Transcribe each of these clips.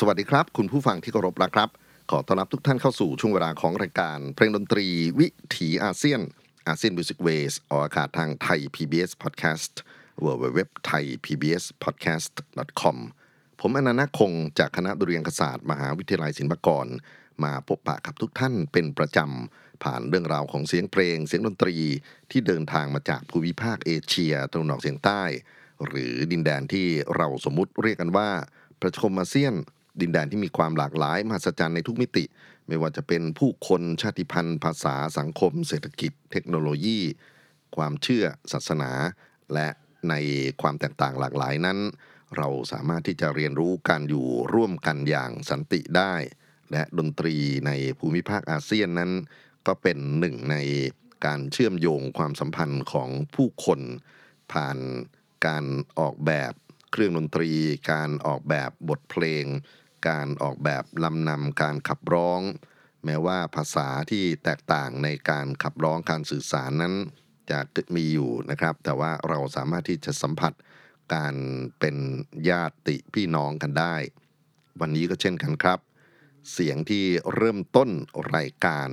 สวัสดีครับ คุณผู้ฟังที่เคารพรักครับ ขอต้อนรับทุกท่านเข้าสู่ช่วงเวลาของรายการ เพลงดนตรีวิถีอาเซียนอาเซียนมิวสิกเวสออกอากาศทางไทย PBS Podcast w w w t h a i PBS Podcast com ผมอนันต์คงจากคณะดุเรียางคศาสตร์ มหาวิทยาลัยศิลปากร มาพบปะกับทุกท่านเป็นประจำ ผ่านเรื่องราวของเสียงเพลง เสียงดนตรีที่เดินทางมาจากภูมิภาคเอเชียตะวันออกเฉียงใต้ หรือดินแดนที่เราสมมุติเรียกกันว่า ประชมอาเซียน ดินแดนที่มีความหลากหลายมหัศจรรย์ในทุกมิติ ไม่ว่าจะเป็นผู้คนชาติพันธุ์ ภาษาสังคม เศรษฐกิจ เทคโนโลยี ความเชื่อศาสนา และในความแตกต่างหลากหลายนั้น เราสามารถที่จะเรียนรู้การอยู่ร่วมกันอย่างสันติได้ และดนตรีในภูมิภาคอาเซียนนั้น ก็เป็นหนึ่งในการเชื่อมโยงความสัมพันธ์ของผู้คน ผ่านการออกแบบ เครื่องดนตรี การออกแบบบทเพลง การออกแบบลำนำการขับร้อง แม้ว่าภาษาที่แตกต่างในการขับร้องการสื่อสารนั้นจะมีอยู่นะครับ แต่ว่าเราสามารถที่จะสัมผัสการเป็นญาติพี่น้องกันได้ วันนี้ก็เช่นกันครับ เสียงที่เริ่มต้นรายการ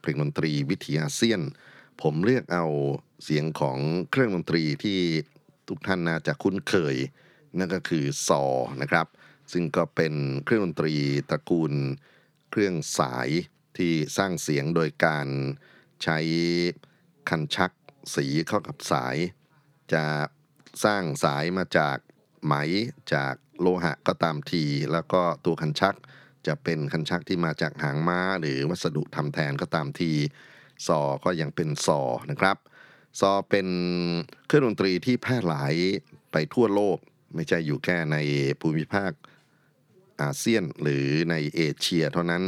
เพลงดนตรีวิถีอาเซียน ผมเลือกเอาเสียงของเครื่องดนตรีที่ทุกท่านน่าจะคุ้นเคย นั่นก็คือซอนะครับ ซึ่งก็เป็นเครื่องดนตรีตระกูลเครื่องสายที่สร้างเสียงโดยการใช้คันชักสีเข้ากับสาย จะสร้างสายมาจากไหมจากโลหะก็ตามที แล้วก็ตัวคันชักจะเป็นคันชักที่มาจากหางม้า หรือวัสดุทำแทนก็ตามทีซอก็ยังเป็นซอนะครับ ซอเป็นเครื่องดนตรีที่แพร่หลายไปทั่วโลก ไม่ใช่อยู่แค่ในภูมิภาค อาเซียนหรือในเอเชียเท่านั้น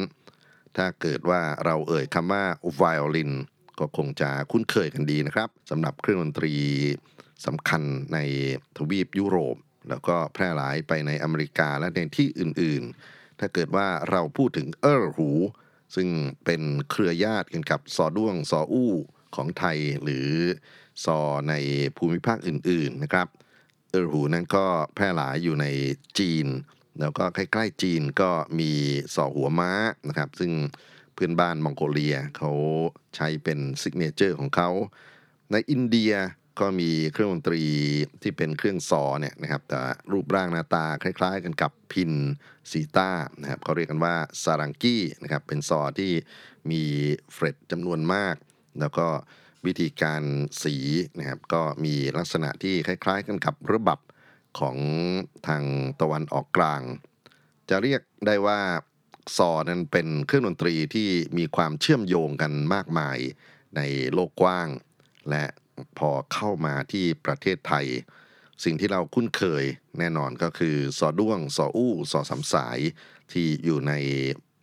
ถ้าเกิดว่าเราเอ่ยคำว่าไวโอลินก็คงจะคุ้นเคยกันดีนะครับสำหรับเครื่องดนตรีสำคัญในทวีปยุโรป แล้วก็แพร่หลายไปในอเมริกาและในที่อื่นๆ ถ้าเกิดว่าเราพูดถึงเออร์หู ซึ่งเป็นเครือญาติกันกับซอด้วงซออู้ของไทยหรือซอในภูมิภาคอื่นๆนะครับเออร์หูนั้นก็แพร่หลายอยู่ในจีน แล้วก็ใกล้ๆจีนก็มีซอหัวม้านะครับ ซึ่งเพื่อนบ้านมองโกเลียเขาใช้เป็น signature ของเขา ในอินเดียก็มีเครื่องดนตรีที่เป็นเครื่องซอเนี่ยนะครับแต่รูปร่างหน้าตาคล้ายๆ กันกับพินซีต้านะครับเขาเรียกกันว่าซารังกี้นะครับเป็นซอที่มี fret จำนวนมาก แล้วก็วิธีการสีนะครับก็มีลักษณะที่คล้าย ๆ กันกับรีบับ ของทางตะวันออกกลาง จะเรียกได้ว่าซอนั้นเป็นเครื่องดนตรีที่มีความเชื่อมโยงกันมากมายในโลกกว้าง และพอเข้ามาที่ประเทศไทย สิ่งที่เราคุ้นเคยแน่นอนก็คือซอด้วงซออู้ซอสามสายที่อยู่ใน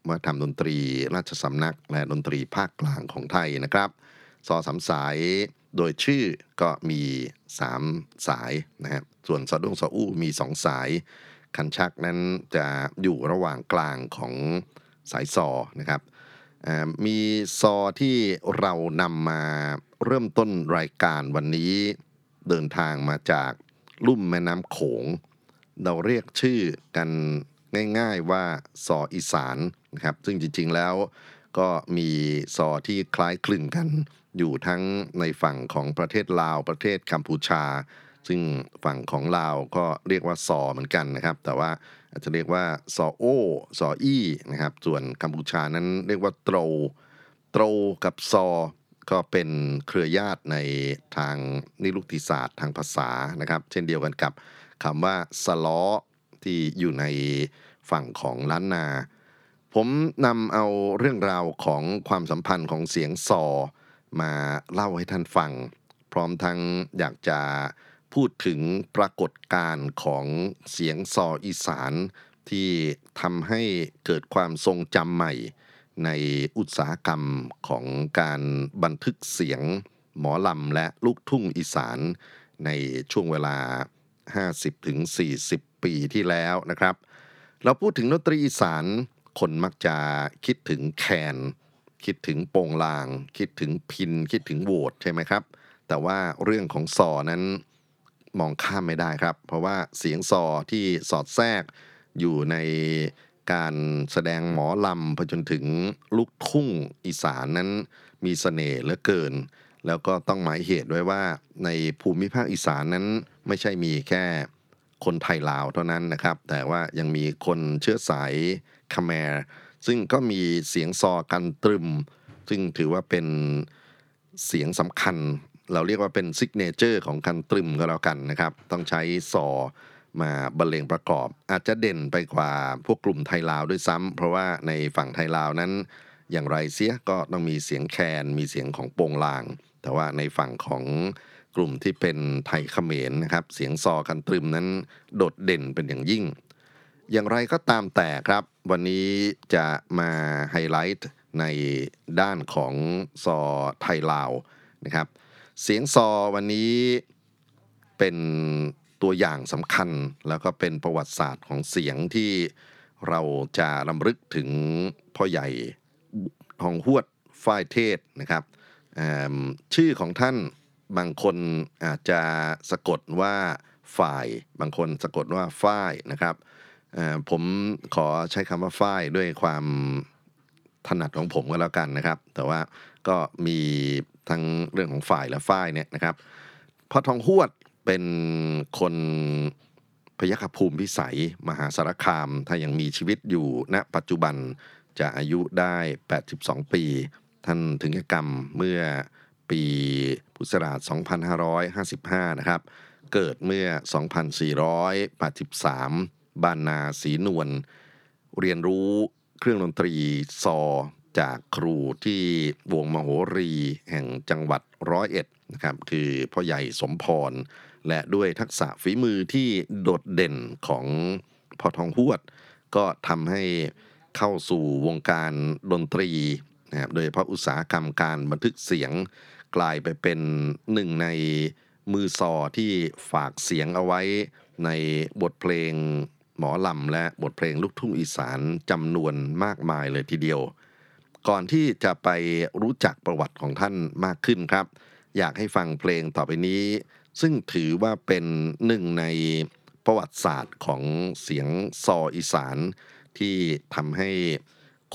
วัฒนธรรมดนตรีราชสำนักและดนตรีภาคกลางของไทยนะครับ ซอสามสาย โดยชื่อก็มี 3 สายนะครับส่วนซอด้วงซออู้มี 2 สาย คันชักนั้นจะอยู่ระหว่างกลางของสายซอนะครับมีซอที่เรานำมาเริ่มต้นรายการวันนี้เดินทางมาจากลุ่มแม่น้ำโขง เราเรียกชื่อกันง่ายๆว่าซออีสานนะครับ ซึ่งจริงๆแล้วก็มีซอที่คล้ายคลึงกัน อยู่ทั้งในฝั่งของประเทศลาวประเทศกัมพูชา ซึ่งฝั่งของลาวก็เรียกว่าซอเหมือนกันนะครับ แต่ว่าอาจจะเรียกว่าซอโอซออี้นะครับส่วนกัมพูชานั้นเรียกว่าโตรโตรกับซอก็เป็นเครือญาติในทางนิรุกติศาสตร์ทางภาษานะครับ เช่นเดียวกันกับคำว่าสล้อที่อยู่ในฝั่งของล้านนา ผมนำเอาเรื่องราวของความสัมพันธ์ของเสียงซอ มาเล่าให้ท่านฟัง พร้อมทั้งอยากจะพูดถึงปรากฏการณ์ของเสียงซออีสาน ที่ทำให้เกิดความทรงจำใหม่ ในอุตสาหกรรมของการบันทึกเสียงหมอลำและลูกทุ่งอีสานในช่วงเวลา 50-40 ปีที่แล้วนะครับ เราพูดถึงดนตรีอีสาน คนมักจะคิดถึงแคน คิดถึงโปงลาง คิดถึงพิน คิดถึงโหวดใช่ไหมครับ แต่ว่าเรื่องของซอนั้นมองข้ามไม่ได้ครับ เพราะว่าเสียงซอที่สอดแทรกอยู่ในการแสดงหมอลำไปจนถึงลูกทุ่งอีสานนั้นมีสเสน่ห์เหลือเกิน แล้วก็ต้องหมายเหตุไว้ว่าในภูมิภาคอีสานนั้นไม่ใช่มีแค่คนไทยลาวเท่านั้นนะครับ แต่ว่ายังมีคนเชื้อสายขแมร์ ซึ่งก็มีเสียงซอกันตรึม ซึ่งถือว่าเป็นเสียงสำคัญ เราเรียกว่าเป็น signature ของกันตรึมก็แล้วกันนะครับ ต้องใช้ซอมาบรรเลงประกอบ อาจจะเด่นไปกว่าพวกกลุ่มไทยลาวด้วยซ้ำเพราะว่าในฝั่งไทยลาวนั้น อย่างไรเสียก็ต้องมีเสียงแคนมีเสียงของโปงลาง แต่ว่าในฝั่งของกลุ่มที่เป็นไทยเขมรนะครับ เสียงซอกันตรึมนั้นโดดเด่นเป็นอย่างยิ่ง อย่างไรก็ตามแต่ครับ วันนี้จะมาไฮไลท์ในด้านของซอไทยลาวนะครับ เสียงซอวันนี้เป็นตัวอย่างสำคัญแล้วก็เป็นประวัติศาสตร์ของเสียงที่เราจะรำลึกถึงพ่อใหญ่ทองหวดฝ้ายเทศนะครับชื่อของท่านบางคนอาจจะสะกดว่าฝ่าย บางคนสะกดว่าฝ้ายนะครับ ผมขอใช้คำว่าฝ้ายด้วยความถนัดของผมก็แล้วกันนะครับ แต่ว่าก็มีทั้งเรื่องของฝ่ายและฝ้ายเนี่ยนะครับพ่อทองหวดเป็นคนพยัคฆภูมิพิสัย มหาสารคาม ถ้ายังมีชีวิตอยู่ณปัจจุบันจะอายุได้ 82 ปี ท่านถึงกรรมเมื่อปีพุทธศักราช 2555 นะครับ เกิดเมื่อ 2483 บานนาศรีนวลเรียนรู้เครื่องดนตรีซอจากครูที่วงมโหรีแห่งจังหวัดร้อยเอ็ดนะครับคือพ่อใหญ่สมพร และด้วยทักษะฝีมือที่โดดเด่นของพ่อทองหวด ก็ทำให้เข้าสู่วงการดนตรีนะครับโดยเฉพาะอุตสาหกรรมการบันทึกเสียงกลายไปเป็นหนึ่งในมือซอที่ฝากเสียงเอาไว้ในบทเพลง หมอลำและบทเพลงลูกทุ่งอีสานจำนวนมากมายเลยทีเดียว ก่อนที่จะไปรู้จักประวัติของท่านมากขึ้นครับ อยากให้ฟังเพลงต่อไปนี้ ซึ่งถือว่าเป็นหนึ่งในประวัติศาสตร์ของเสียงซออีสาน ที่ทำให้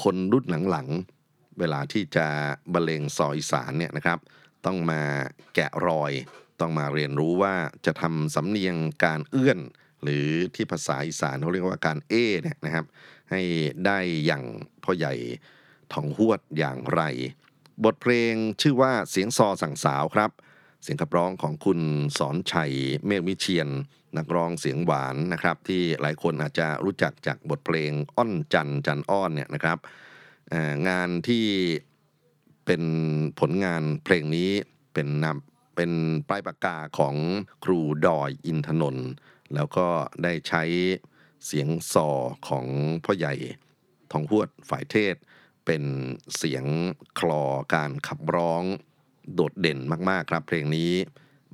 คนรุ่นหลังๆ เวลาที่จะบรรเลงซออีสานเนี่ยนะครับ ต้องมาแกะรอย ต้องมาเรียนรู้ว่าจะทำสำเนียงการเอื้อน หรือที่ภาษาอีสานเขาเรียกว่าการเอเนี่ยนะครับ ให้ได้อย่างพ่อใหญ่ทองหวดอย่างไร บทเพลงชื่อว่าเสียงซอสั่งสาวครับ เสียงขับร้องของคุณสอนชัยเมฆวิเชียน นักร้องเสียงหวานนะครับ ที่หลายคนอาจจะรู้จักจากบทเพลงอ้อนจันจันอ้อนเนี่ยนะครับงานที่เป็นผลงานเพลงนี้เป็นนำเป็นปลายปากกาของครูดอยอินทนนท์ แล้วก็ได้ใช้เสียงซอของพ่อใหญ่ทองพวดฝ่ายเทศ เป็นเสียงคลอการขับร้องโดดเด่นมากๆครับ เพลงนี้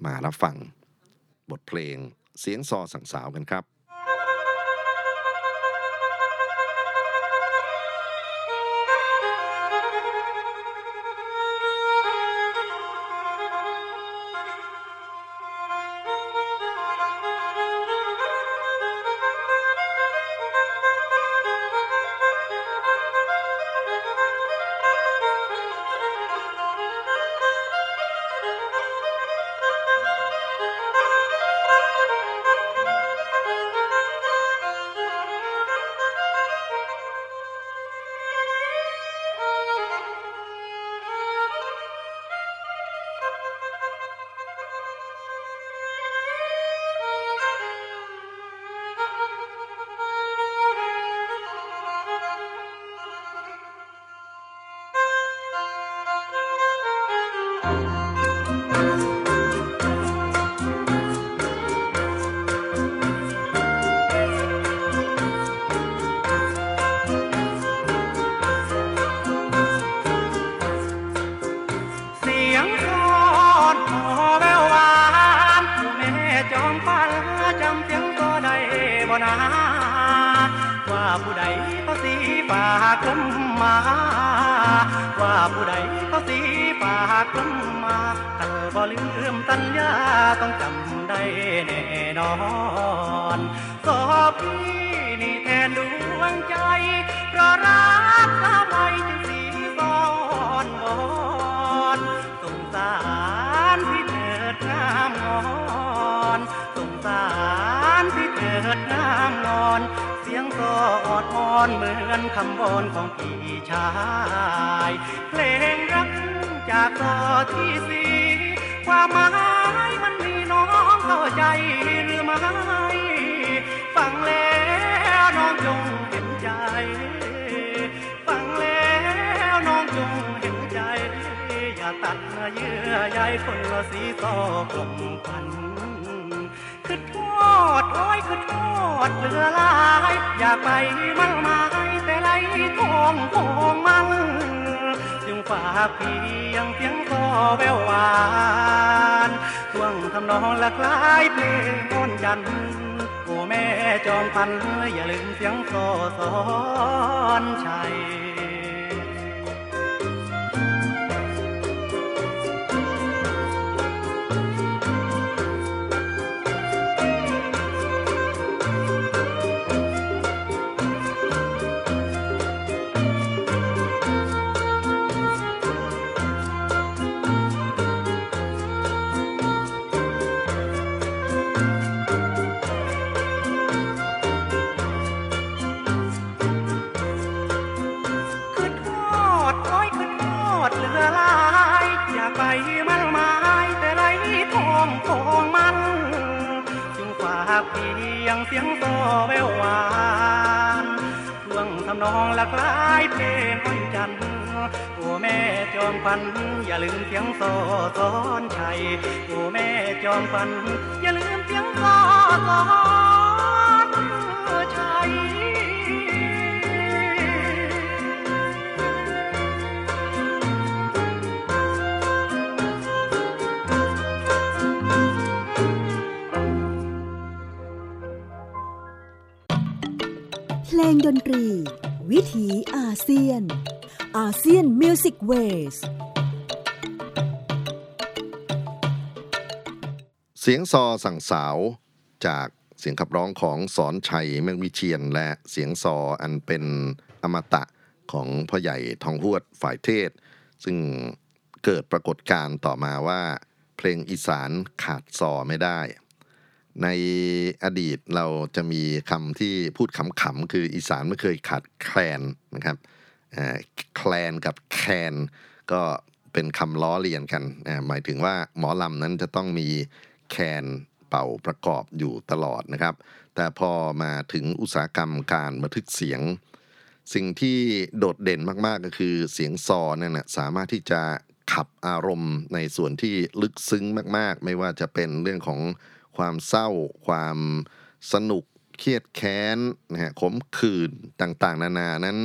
มารับฟังบทเพลงเสียงซอสั่งสาวกันครับ องทองมันจึงฝากเพียงเพียงคอแววหวานท่วงทำนองละคล้ายเพลงโอนจันทร์โอ้แม่จอมพันอย่าลืมเสียงโซสอนชัย เพียงเสียงโซแววหวานเพื่องทำนองหลากหลายเพลงคนจันทร์โอ้แม่จอมพันอย่าลืมเสียงโซสอนชัยโอ้แม่จอมพันอย่าลืมเสียงโซสอน ลงดนตรี วิถีอาเซียน ASEAN Music Waysเสียงซอสั่งสาวจากเสียงขับร้องของสอนชัยเมืองวิเชียน และเสียงซออันเป็นอมตะของพ่อใหญ่ทองฮวดฝ่ายเทศ ซึ่งเกิดปรากฏการณ์ต่อมาว่า เพลงอีสานขาดซอไม่ได้ ในอดีตเราจะมีคำที่พูดขำๆคืออีสานไม่เคยขาดแคลนนะครับแคลนกับแคนก็เป็นคำล้อเลียนกัน หมายถึงว่าหมอลำนั้นจะต้องมีแคนเป่าประกอบอยู่ตลอดนะครับ แต่พอมาถึงอุตสาหกรรมการบันทึกเสียง สิ่งที่โดดเด่นมากๆก็คือเสียงซอนั่นนะสามารถที่จะขับอารมณ์ในส่วนที่ลึกซึ้งมาก ๆ ไม่ว่าจะเป็นเรื่องของ ความเศร้า ความสนุกเครียดแค้นนะฮะขมขื่นต่างๆ นานานั้น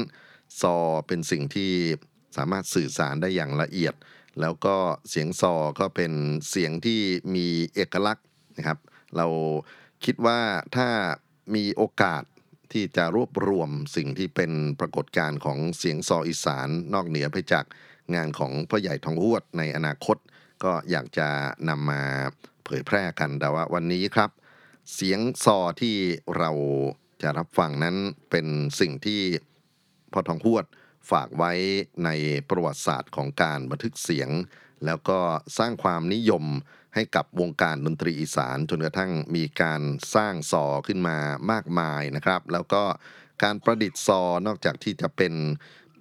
ซอเป็นสิ่งที่สามารถสื่อสารได้อย่างละเอียด แล้วก็เสียงซอก็เป็นเสียงที่มีเอกลักษณ์นะครับ เราคิดว่าถ้ามีโอกาสที่จะรวบรวมสิ่งที่เป็นปรากฏการณ์ของเสียงซออีสานนอกเหนือไปจากงานของพ่อใหญ่ทองหวดในอนาคต ก็อยากจะนำมา เผยแพร่กันแต่ว่าวันนี้ครับ เสียงซอที่เราจะรับฟังนั้นเป็นสิ่งที่พ่อทองหวดฝากไว้ในประวัติศาสตร์ของการบันทึกเสียง แล้วก็สร้างความนิยมให้กับวงการดนตรีอีสาน จนกระทั่งมีการสร้างซอขึ้นมามากมายนะครับ แล้วก็การประดิษฐ์ซอนอกจากที่จะเป็น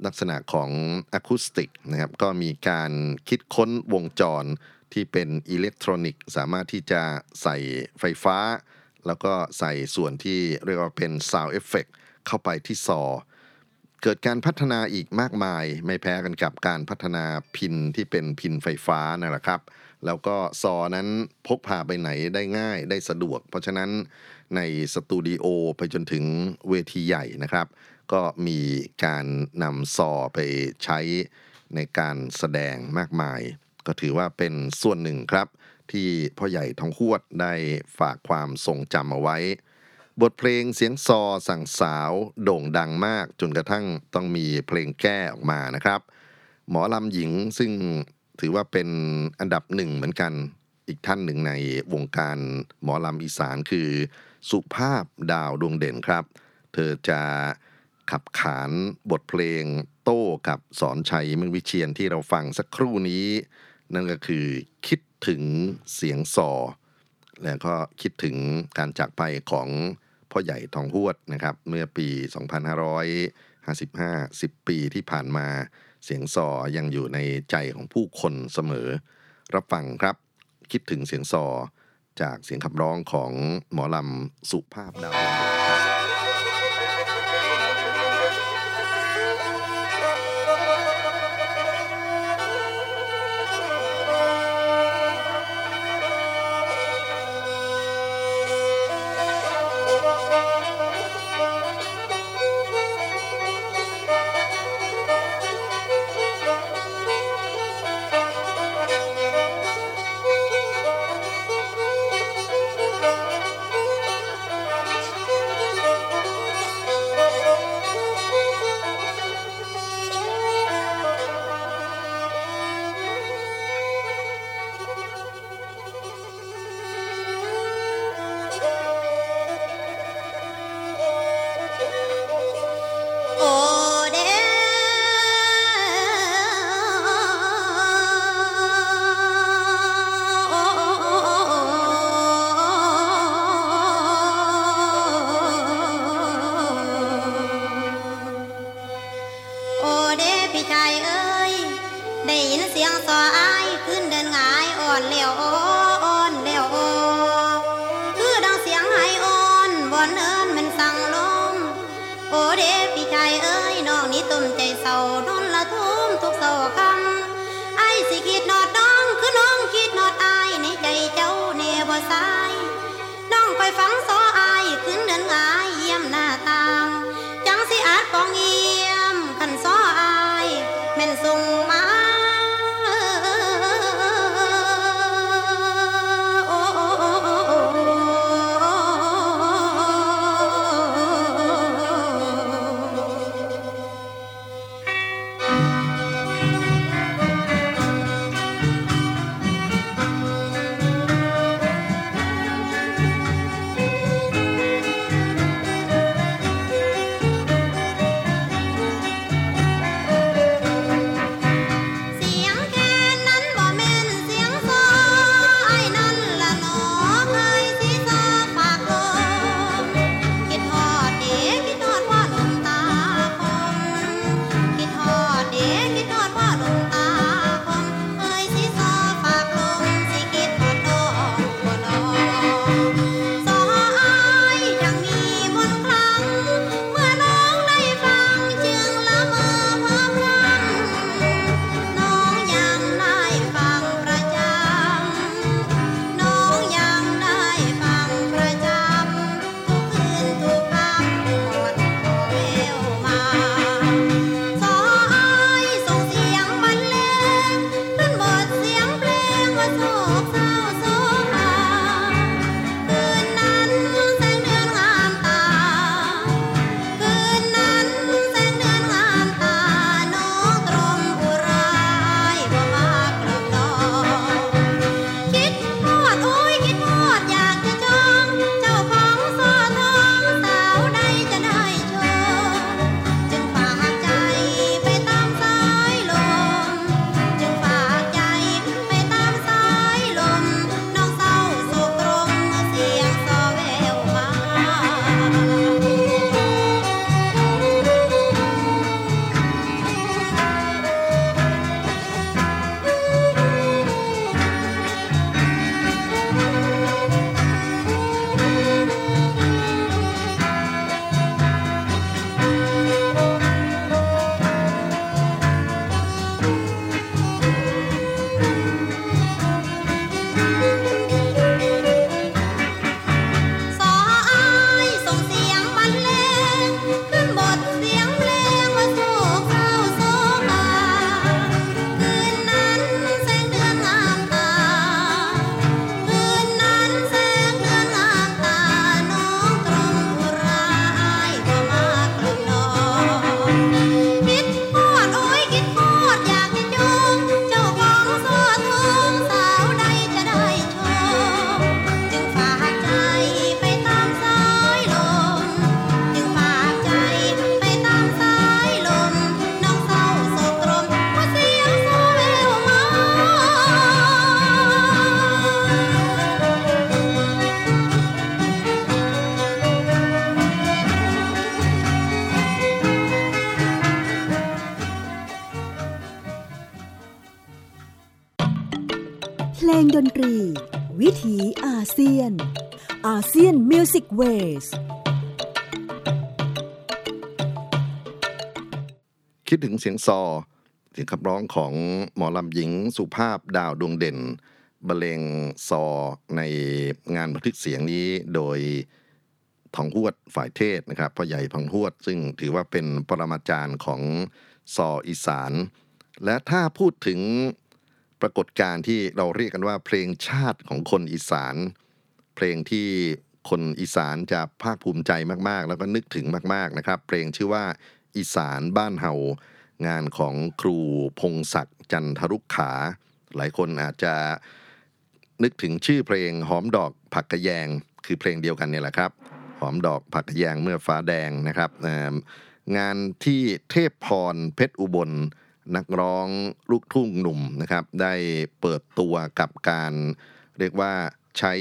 ลักษณะของอะคูสติกนะครับก็มีการคิดค้นวงจร ที่เป็นอิเล็กทรอนิกส์ สามารถที่จะใส่ไฟฟ้า แล้วก็ใส่ส่วนที่เรียกว่าเป็น Sound Effect เข้าไปที่ซอ เกิดการพัฒนาอีกมากมาย ไม่แพ้กันกับการพัฒนาพินที่เป็นพินไฟฟ้านั่นแหละครับ แล้วก็ซอนั้นพกพาไปไหนได้ง่ายได้สะดวก เพราะฉะนั้นในสตูดิโอไปจนถึงเวทีใหญ่นะครับ ก็มีการนำซอไปใช้ในการแสดงมากมาย ก็ถือว่าเป็นส่วนหนึ่งครับ ที่พ่อใหญ่ทองหวดได้ฝากความทรงจำเอาไว้ บทเพลงเสียงซอสั่งสาวโด่งดังมากจนกระทั่งต้องมีเพลงแก้ออกมานะครับ หมอลำหญิงซึ่งถือว่าเป็นอันดับหนึ่งเหมือนกันอีกท่านหนึ่งในวงการหมอลำอีสานคือ สุภาพดาวดวงเด่นครับ เธอจะขับขานบทเพลงโต้กับสอนชัยเมืองวิเชียนที่เราฟังสักครู่นี้ นั่นก็คือคิดถึงเสียงซอ แล้วก็คิดถึงการจากไปของพ่อใหญ่ทองหวดนะครับ เมื่อปี 2555 10 ปีที่ผ่านมาเสียงซอยังอยู่ในใจของผู้คนเสมอ รับฟังครับคิดถึงเสียงซอ จากเสียงขับร้องของหมอลำสุภาพดาว Music Ways คิดถึงเสียงซอเสียงคับร้องของหมอลำหญิงสุภาพดาวดวงเด่นบรรเลงซอในงานบันทึกเสียงนี้โดยทองหวดฝ่ายเทศนะครับพ่อใหญ่พังหวด ซึ่งถือว่าเป็นปรมาจารย์ของซออีสาน และถ้าพูดถึงปรากฏการณ์ที่เราเรียกกันว่าเพลงชาติของคนอีสาน เพลงที่ คนอีสานจะภาคภูมิใจมากๆ แล้วก็นึกถึงมากๆนะครับ เพลงชื่อว่าอีสานบ้านเฮางานของครูพงศักดิ์จันทรุกขา หลายคนอาจจะนึกถึงชื่อเพลงหอมดอกผักกระแยง คือเพลงเดียวกันเนี่ยแหละครับ หอมดอกผักกระแยงเมื่อฟ้าแดงนะครับงานที่เทพพรเพชรอุบล นักร้องลูกทุ่งหนุ่มนะครับ ได้เปิดตัวกับการเรียกว่า ใช้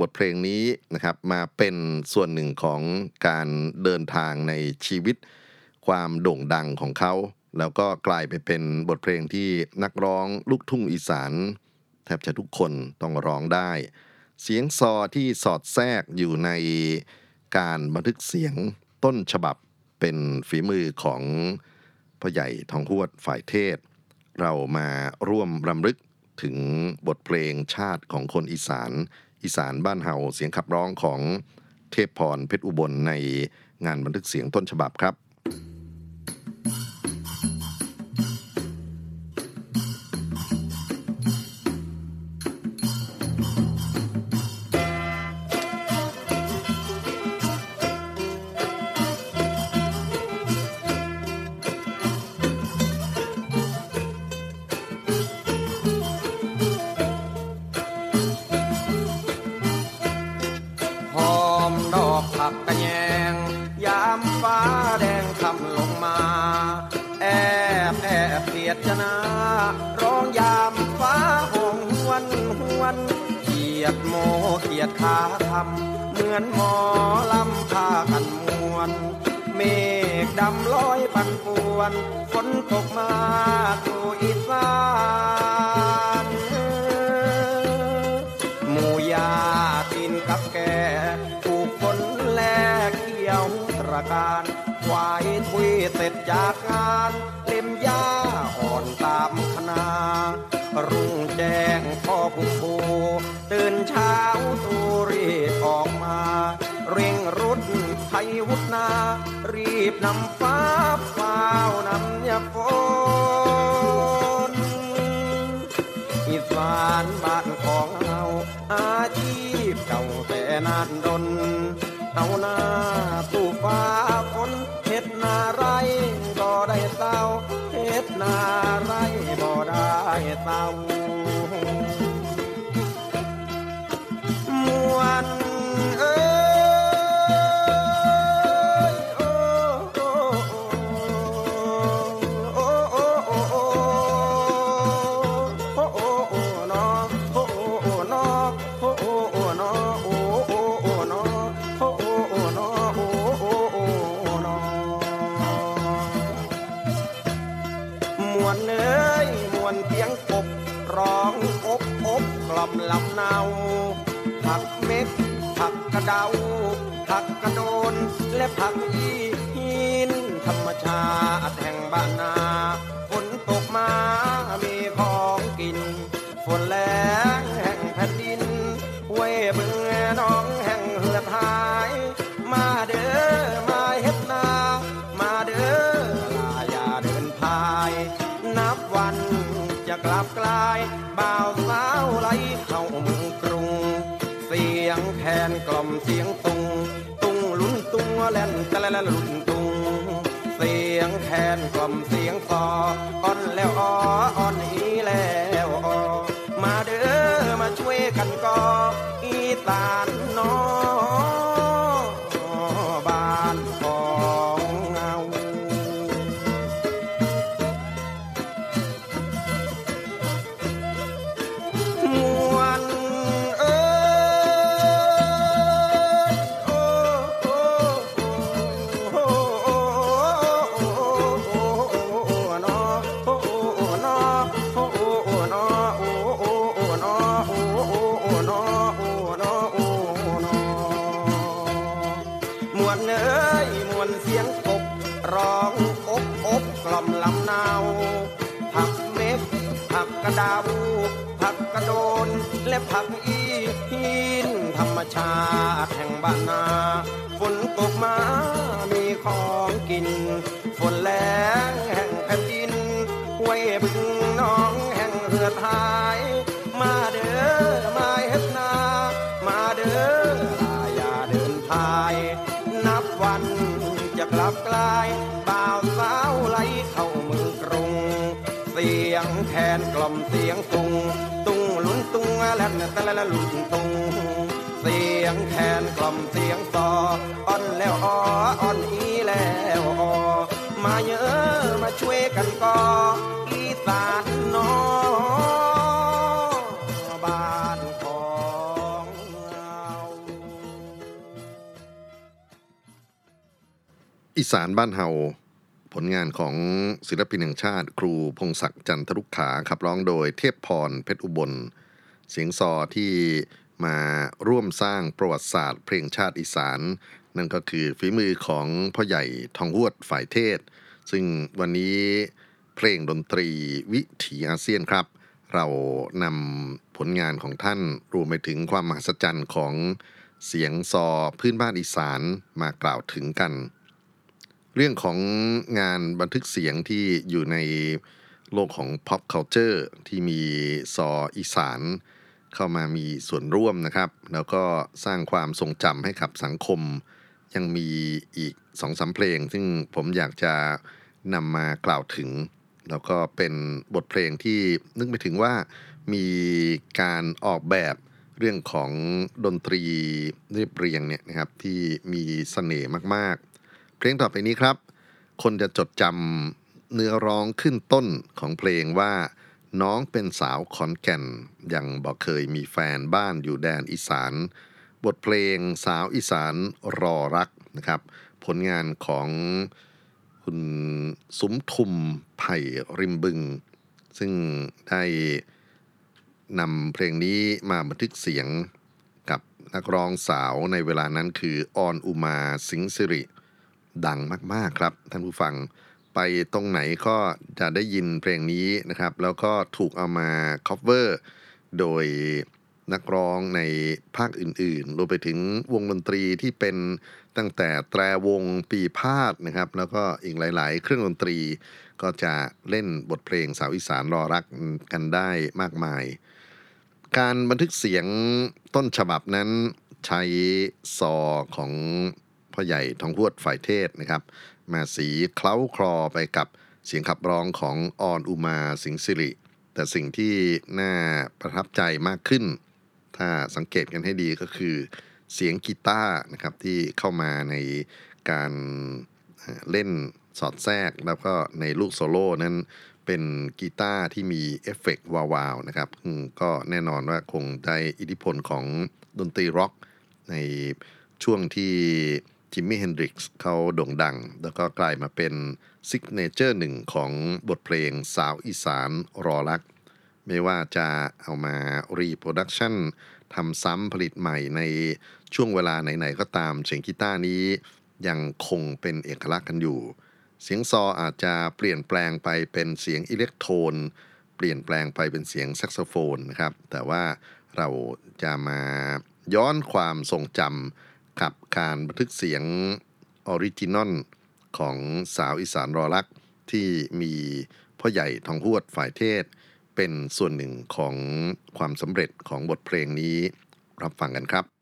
บทเพลงนี้นะครับมาเป็นส่วนหนึ่งของการเดินทางในชีวิต ความโด่งดังของเขา แล้วก็กลายไปเป็นบทเพลงที่นักร้องลูกทุ่งอีสานแทบจะทุกคนต้องร้องได้ เสียงซอที่สอดแทรกอยู่ในการบันทึกเสียงต้นฉบับเป็นฝีมือของพ่อใหญ่ทองหวดฝ่ายเทศ เรามาร่วมรำลึก ถึงบทเพลงชาติของคนอีสาน อีสานบ้านเฮาเสียงขับร้องของเทพพรเพชรอุบลในงานบันทึกเสียงต้นฉบับครับ วนเสียงกบร้องอบอบกล่อมลำนาวผักเม็ดผักกระดาวผักกระโดน และผักอีหินธรรมชาติแห่งบ้านนาฝนตกมามีของกิน ฝนแรงแห่งแผ่นดินห้วยบึง อีสานบ้านเฮาผลงานของศิลปินแห่งชาติ ครูพงศักดิ์จันทรุกขาขับร้องโดยเทพพรเพชรอุบล เสียงซอที่มาร่วมสร้างประวัติศาสตร์เพลงชาติอีสาน นั่นก็คือฝีมือของพ่อใหญ่ทองหวดฝ่ายเทศ ซึ่งวันนี้เพลงดนตรีวิถีอาเซียนครับ เรานำผลงานของท่านรวมไปถึงความมหัศจรรย์ของเสียงซอพื้นบ้านอีสานมากล่าวถึงกัน เรื่องของงานบันทึกเสียงที่อยู่ในโลกของ pop culture ที่มีซออีสาน เข้ามามีส่วนร่วมนะครับ แล้วก็สร้างความทรงจำให้กับสังคม ยังมีอีกสองสามเพลง ซึ่งผมอยากจะนำมากล่าวถึง แล้วก็เป็นบทเพลงที่นึกไปถึงว่ามีการออกแบบเรื่องของดนตรีเรียบเรียงเนี่ยนะครับที่มีเสน่ห์มากๆ เพลงต่อไปนี้ครับ คนจะจดจำเนื้อร้องขึ้นต้นของเพลงว่า น้องเป็นสาวขอนแก่น ยังบอกเคยมีแฟนบ้านอยู่แดนอีสาน บทเพลงสาวอีสานรอรักนะครับ ผลงานของคุณสุมทุมไผ่ริมบึง ซึ่งได้นำเพลงนี้มาบันทึกเสียงกับนักร้องสาวในเวลานั้นคือออนอุมาสิงห์สิริ ดังมากๆครับท่านผู้ฟังไปตรงไหนก็จะได้ยินเพลงนี้นะครับ แล้วก็ถูกเอามา cover โดยนักร้องในภาคอื่นๆ รวมไปถึงวงดนตรีที่เป็นตั้งแต่แตรวงปีพาดนะครับ แล้วก็อีกหลาย ๆ เครื่องดนตรี ก็จะเล่นบทเพลงสาวอีสานรอรักกันได้มากมาย การบันทึกเสียงต้นฉบับนั้นใช้ซอของ พ่อใหญ่ทองพวดฝ่ายเทศนะครับ มาสีเคล้าคลอไปกับเสียงขับร้องของออนอุมาสิงห์สิริ แต่สิ่งที่น่าประทับใจมากขึ้น ถ้าสังเกตกันให้ดีก็คือ เสียงกีตาร์นะครับที่เข้ามาในการเล่นสอดแทรกแล้วก็ในลูกโซโล่นั้นเป็นกีตาร์ที่มีเอฟเฟกต์ wah wah นะครับก็แน่นอนว่าคงได้อิทธิพลของดนตรีร็อกในช่วงที่ Jimi Hendrix เขาโด่งดัง แล้วก็กลายมาเป็น signature หนึ่งของบทเพลงสาวอีสานรอรัก ไม่ว่าจะเอามา reproduction ทำซ้ำผลิตใหม่ในช่วงเวลาไหน ๆ ก็ตามเสียงกีตาร์นี้ยังคงเป็นเอกลักษณ์กันอยู่ เสียงซออาจจะเปลี่ยนแปลงไปเป็นเสียงอิเล็กโทนเปลี่ยนแปลงไปเป็นเสียงแซกโซโฟนนะครับ แต่ว่าเราจะมาย้อนความทรงจำ กับการบันทึกเสียง originalของสาวอีสานรอรัก ที่มีพ่อใหญ่ทองหวดฝ่ายเทศ เป็นส่วนหนึ่งของความสำเร็จของบทเพลงนี้รับฟังกันครับ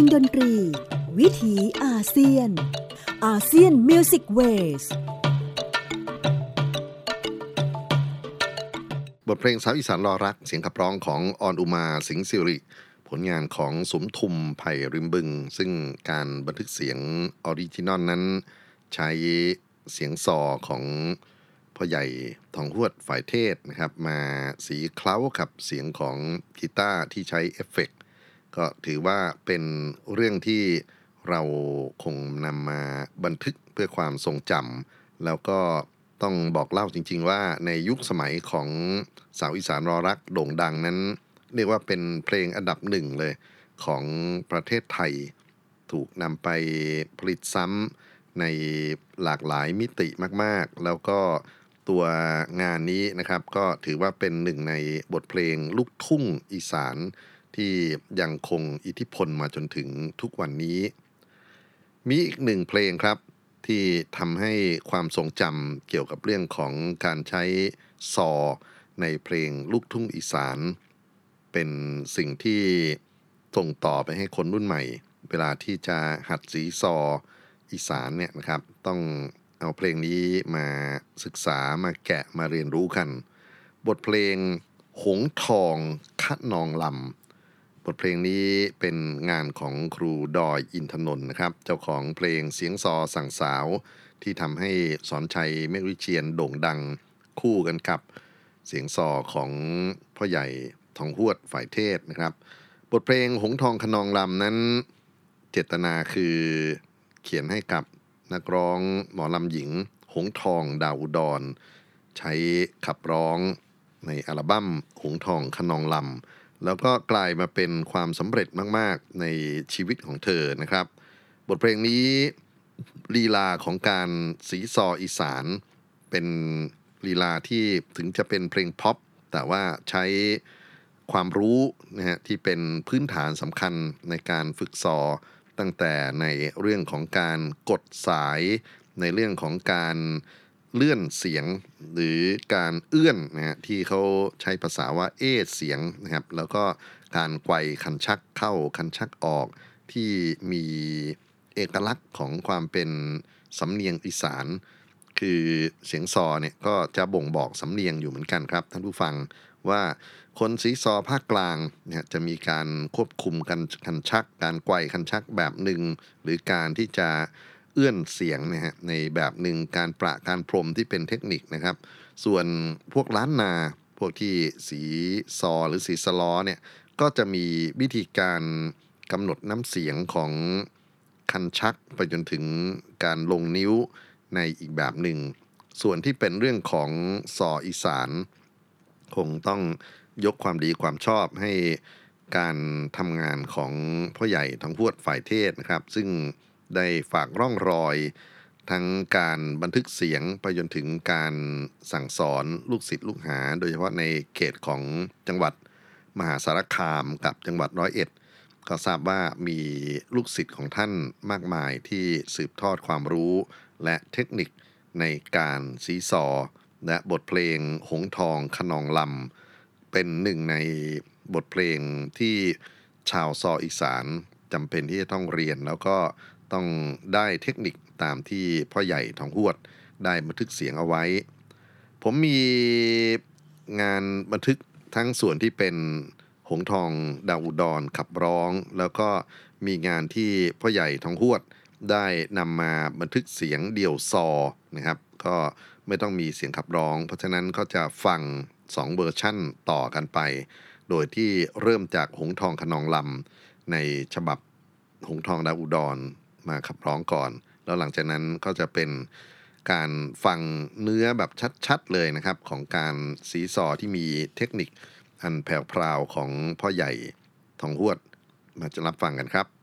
งดนตรี วิถีอาเซียน ASEAN Music Waveบทเพลงสาวอีสานรอรัก เสียงขับร้องของอรอุมาสิงห์ศิริ ผลงานของสุมทุมไผ่ริมบึง ซึ่งการบันทึกเสียง original นั้น ใช้เสียงซอของพ่อใหญ่ทองฮวดฝ่ายเทศนะครับ มาสีเคล้ากับเสียงของกีตาร์ที่ใช้เอฟเฟกต์ ก็ถือว่าเป็นเรื่องที่เราคงนำมาบันทึกเพื่อความทรงจำแล้วก็ต้องบอกเล่าจริง ๆ ว่าในยุคสมัยของสาวอีสานรอรักโด่งดังนั้น เรียกว่าเป็นเพลงอันดับหนึ่งเลยของประเทศไทย ถูกนำไปผลิตซ้ำในหลากหลายมิติมากๆ แล้วก็ตัวงานนี้นะครับก็ถือว่าเป็นหนึ่งในบทเพลงลูกทุ่งอีสาน ที่ยังคงอิทธิพลมาจนถึงทุกวันนี้ มีอีกหนึ่งเพลงครับ ที่ทำให้ความทรงจำเกี่ยวกับเรื่องของการใช้ซอในเพลงลูกทุ่งอีสาน เป็นสิ่งที่ส่งต่อไปให้คนรุ่นใหม่ เวลาที่จะหัดสีซออีสานเนี่ยนะครับ ต้องเอาเพลงนี้มาศึกษามาแกะมาเรียนรู้กัน บทเพลงหงทองคะนองลำ บทเพลงนี้เป็นงานของครูดอยอินทนนท์นะครับ เจ้าของเพลงเสียงซอสั่งสาว ที่ทำให้สอนชัยเมฆวิเชียนโด่งดังคู่กันกับ เสียงซอของพ่อใหญ่ทองหวดฝ่ายเทศนะครับ บทเพลงหงทองขนองลำนั้น เจตนาคือเขียนให้กับนักร้องหมอลำหญิง หงทองดาวอุดร ใช้ขับร้องในอัลบั้มหงทองขนองลำ แล้วก็กลายมาเป็นความสำเร็จมาก ๆ ในชีวิตของเธอนะครับ บทเพลงนี้ลีลาของการสีซออีสานเป็นลีลาที่ถึงจะเป็นเพลงพ็อปแต่ว่าใช้ความรู้นะฮะที่เป็นพื้นฐานสำคัญในการฝึกซอตั้งแต่ในเรื่องของการกดสายในเรื่องของการ เลื่อนเสียงหรือการเอื้อนนะฮะที่เขาใช้ภาษาว่าเอเสียงนะครับ แล้วก็การไกวคันชักเข้าคันชักออก ที่มีเอกลักษณ์ของความเป็นสำเนียงอีสาน คือเสียงซอเนี่ยก็จะบ่งบอกสำเนียงอยู่เหมือนกันครับ ท่านผู้ฟังว่าคนสีซอภาคกลางเนี่ยจะมีการควบคุมกันคันชัก การไกวคันชักแบบหนึ่งหรือการที่จะ เอื้อนเสียงนะฮะในแบบหนึ่งการประการพรมที่เป็นเทคนิคนะครับ ส่วนพวกล้านนา พวกที่สีซอหรือสีสลอเนี่ยก็จะมีวิธีการกำหนดน้ำเสียงของคันชักไปจนถึงการลงนิ้วในอีกแบบหนึ่ง ส่วนที่เป็นเรื่องของซออีสาน คงต้องยกความดีความชอบให้การทำงานของพ่อใหญ่ทั้งพวดฝ่ายเทศนะครับ ซึ่ง ได้ฝากร่องรอย ทั้งการบันทึกเสียงไปจนถึงการสั่งสอนลูกศิษย์ลูกหา โดยเฉพาะในเขตของจังหวัดมหาสารคามกับจังหวัดร้อยเอ็ดก็ทราบว่ามีลูกศิษย์ของท่านมากมายที่สืบทอดความรู้และเทคนิคในการซีซอ และบทเพลงหงทองขนองลำ เป็นหนึ่งในบทเพลงที่ชาวซออีสานจำเป็นที่จะต้องเรียนแล้วก็ ต้องได้เทคนิคตามที่พ่อใหญ่ทองหวดได้บันทึกเสียงเอาไว้ ผมมีงานบันทึกทั้งส่วนที่เป็นหงทองดาวอุดรขับร้อง แล้วก็มีงานที่พ่อใหญ่ทองหวดได้นำมาบันทึกเสียงเดี่ยวซอนะครับ ก็ไม่ต้องมีเสียงขับร้อง เพราะฉะนั้นก็จะฟัง2เวอร์ชั่นต่อกันไป โดยที่เริ่มจากหงทองขนองลำในฉบับหงทองดาวอุดร มาขับร้องก่อน แล้วหลังจากนั้นก็จะเป็นการฟังเนื้อแบบชัดๆเลยนะครับ ของการสีซอที่มีเทคนิคอันแผ่วพราวของพ่อใหญ่ทองหวด มาจะรับฟังกันครับ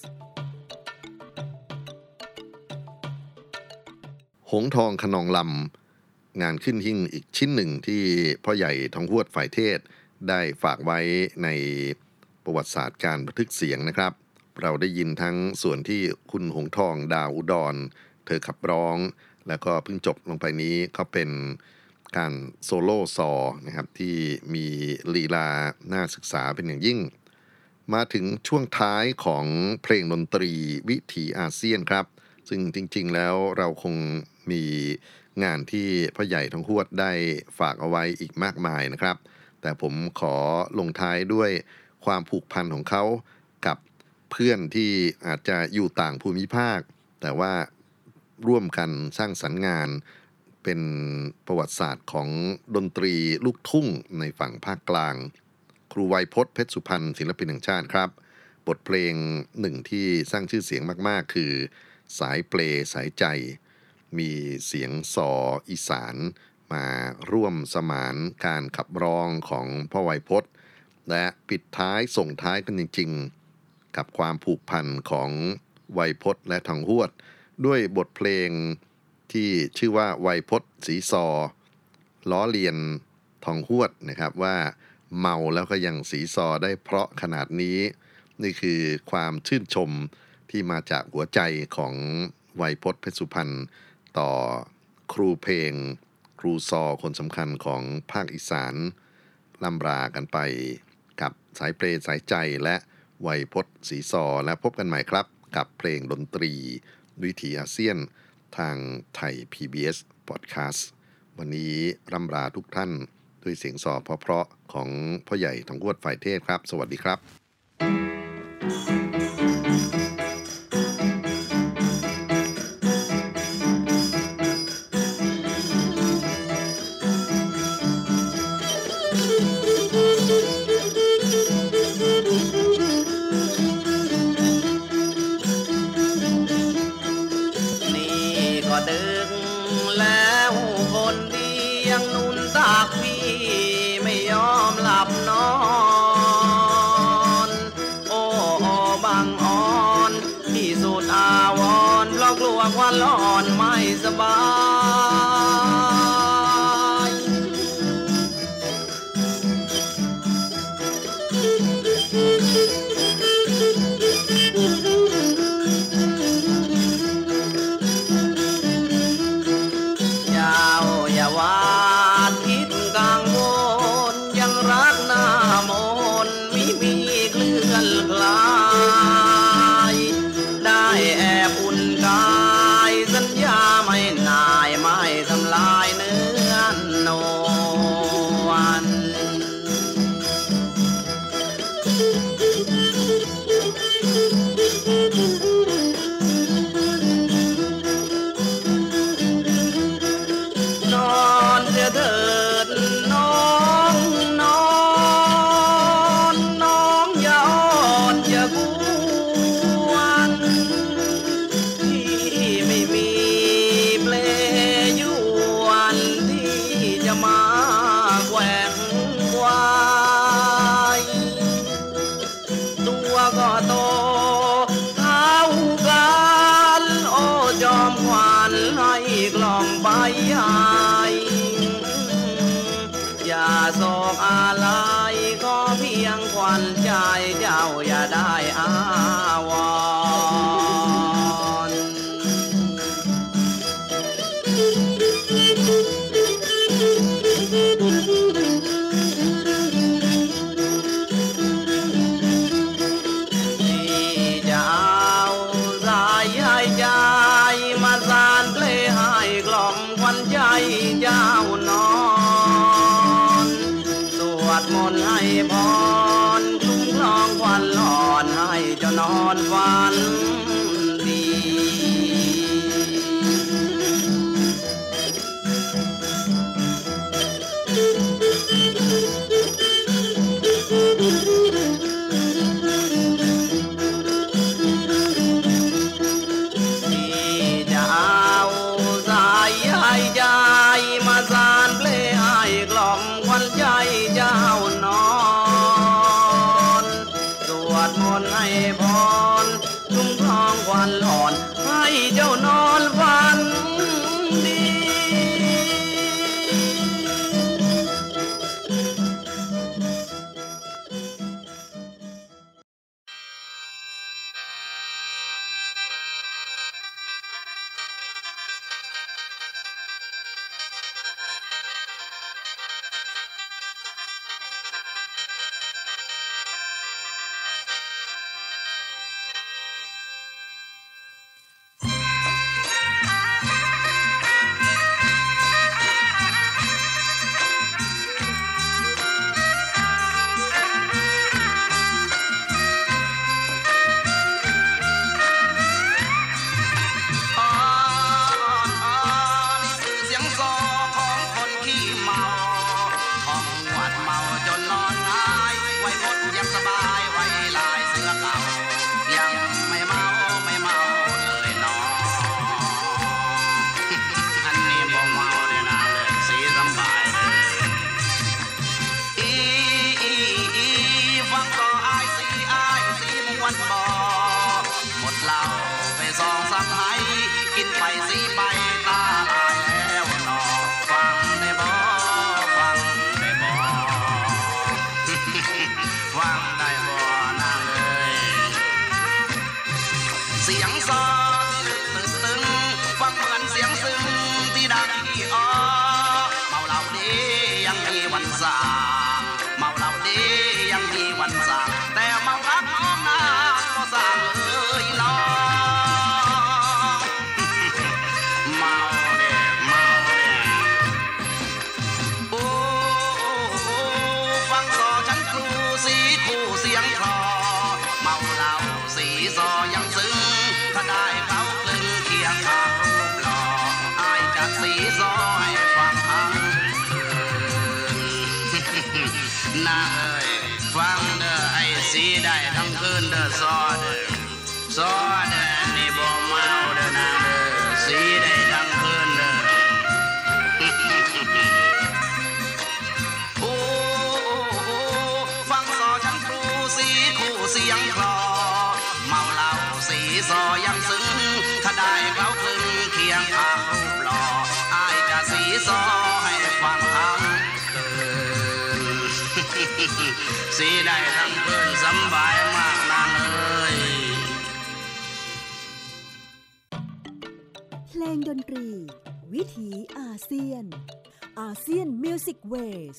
สิกเวสหงทองขนองลำ งานขึ้นหิ่งอีกชิ้นหนึ่งที่พ่อใหญ่ทองหวดฝ่ายเทศ ได้ฝากไว้ในประวัติศาสตร์การบันทึกเสียงนะครับ เราได้ยินทั้งส่วนที่คุณหงทองดาวอุดร เธอขับร้อง แล้วก็เพิ่งจบลงไปนี้ก็เป็นการโซโล่ซอนะครับที่มีลีลาน่าศึกษาเป็นอย่างยิ่ง มาถึงช่วงท้ายของเพลงดนตรีวิถีอาเซียนครับ ซึ่งจริง ๆ แล้วเราคงมีงานที่พ่อใหญ่ทองหวดได้ฝากเอาไว้อีกมากมายนะครับ แต่ผมขอลงท้ายด้วยความผูกพันของเขากับเพื่อนที่อาจจะอยู่ต่างภูมิภาค แต่ว่าร่วมกันสร้างสรรค์งานเป็นประวัติศาสตร์ของดนตรีลูกทุ่งในฝั่งภาคกลาง รูไวยพจน์เพชรสุพรรณศิลปินแห่งชาติครับ บทเพลงหนึ่งที่สร้างชื่อเสียงมากๆ คือ สายเปลสายใจ มีเสียงสออีสานมาร่วมสมานการขับร้องของพ่อไวยพจน์และปิดท้ายส่งท้ายกันจริง ๆ กับความผูกพันของไวยพจน์และทองหวด ด้วยบทเพลงที่ชื่อว่าไวยพจน์สีซอล้อเลียนทองหวดนะครับว่า เมาแล้วก็ยังสีซอได้เพราะขนาดนี้ นี่คือความชื่นชมที่มาจากหัวใจของไวยพจน์เพชรสุพรรณต่อครูเพลง ครูซอคนสำคัญของภาคอีสานลำรากันไปกับสายเปรสายใจและไวยพจน์สีซอและพบกันใหม่ครับ กับเพลงดนตรี วิถีอาเซียนทางไทย PBS Podcast วันนี้รำลาทุกท่าน คือเสียงสอบเพราะๆของพ่อใหญ่ทองกวดฝ่ายเทศครับ สวัสดีครับ ไเจ้านอน สวดมนต์ให้พร รี วิถีอาเซียน อาเซียนมิวสิกเวส